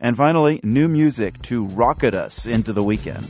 And finally, new music to rocket us into the weekend.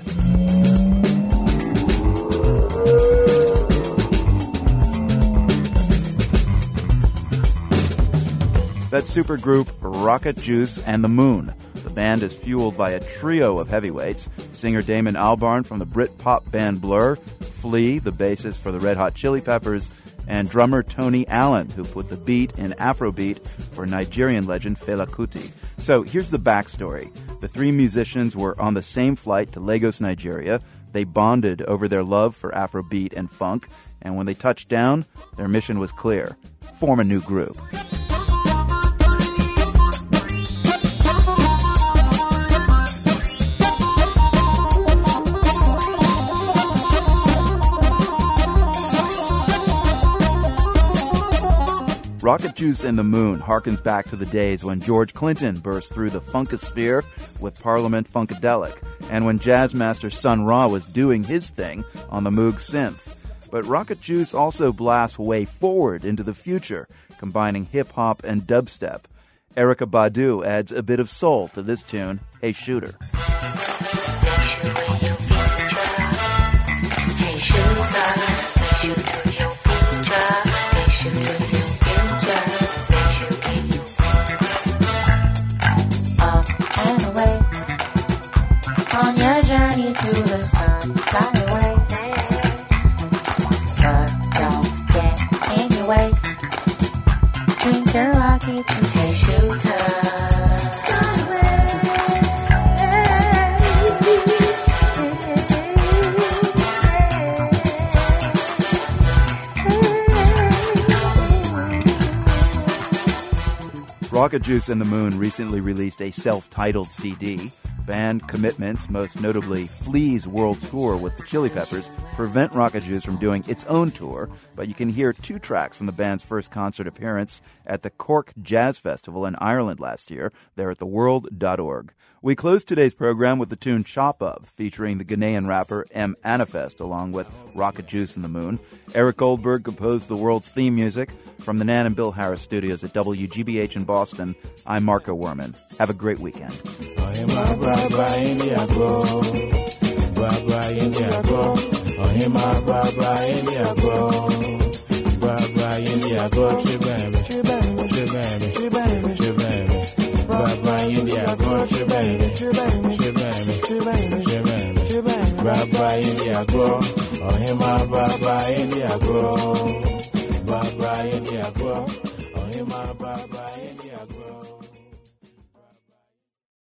That's supergroup Rocket Juice and the Moon. The band is fueled by a trio of heavyweights singer Damon Albarn from the Brit pop band Blur, Flea, the bassist for the Red Hot Chili Peppers, and drummer Tony Allen, who put the beat in Afrobeat for Nigerian legend Fela Kuti. So here's the backstory. The three musicians were on the same flight to Lagos, Nigeria. They bonded over their love for Afrobeat and funk, and when they touched down, their mission was clear form a new group. Rocket Juice and the Moon harkens back to the days when George Clinton burst through the funkosphere with Parliament Funkadelic, and when jazz master Sun Ra was doing his thing on the Moog synth. But Rocket Juice also blasts way forward into the future, combining hip hop and dubstep. Erykah Badu adds a bit of soul to this tune, Hey Shooter. Rocket Juice and the Moon recently released a self titled CD. Band commitments, most notably Flea's world tour with the Chili Peppers, prevent Rocket Juice from doing its own tour, but you can hear two tracks from the band's first concert appearance at the Cork Jazz Festival in Ireland last year. They're at theworld.org. We close today's program with the tune Chop Up, featuring the Ghanaian rapper M.anifest, along with Rocket Juice and the Moon. Eric Goldberg composed the world's theme music. From the Nan and Bill Harris studios at WGBH in Boston, I'm Marco Werman. Have a great weekend baba emi agbo baba emi agbo ọ̀hìn máa baba emi agbo baba emi agbo ṣe bẹ́ẹ̀ mi ṣe bẹ́ẹ̀ mi ṣe bẹ́ẹ̀ mi ṣe bẹ́ẹ̀ mi ṣe bẹ́ẹ̀ mi baba emi agbo ṣe bẹ́ẹ̀ mi ṣe bẹ́ẹ̀ mi ṣe bẹ́ẹ̀ mi ṣe bẹ́ẹ̀ mi ṣe bẹ́ẹ̀ mi ṣe bẹ́ẹ̀ mi baba emi agbo ọ̀hìn máa baba emi agbo baba emi agbo ọ̀hìn máa baba emi agbo.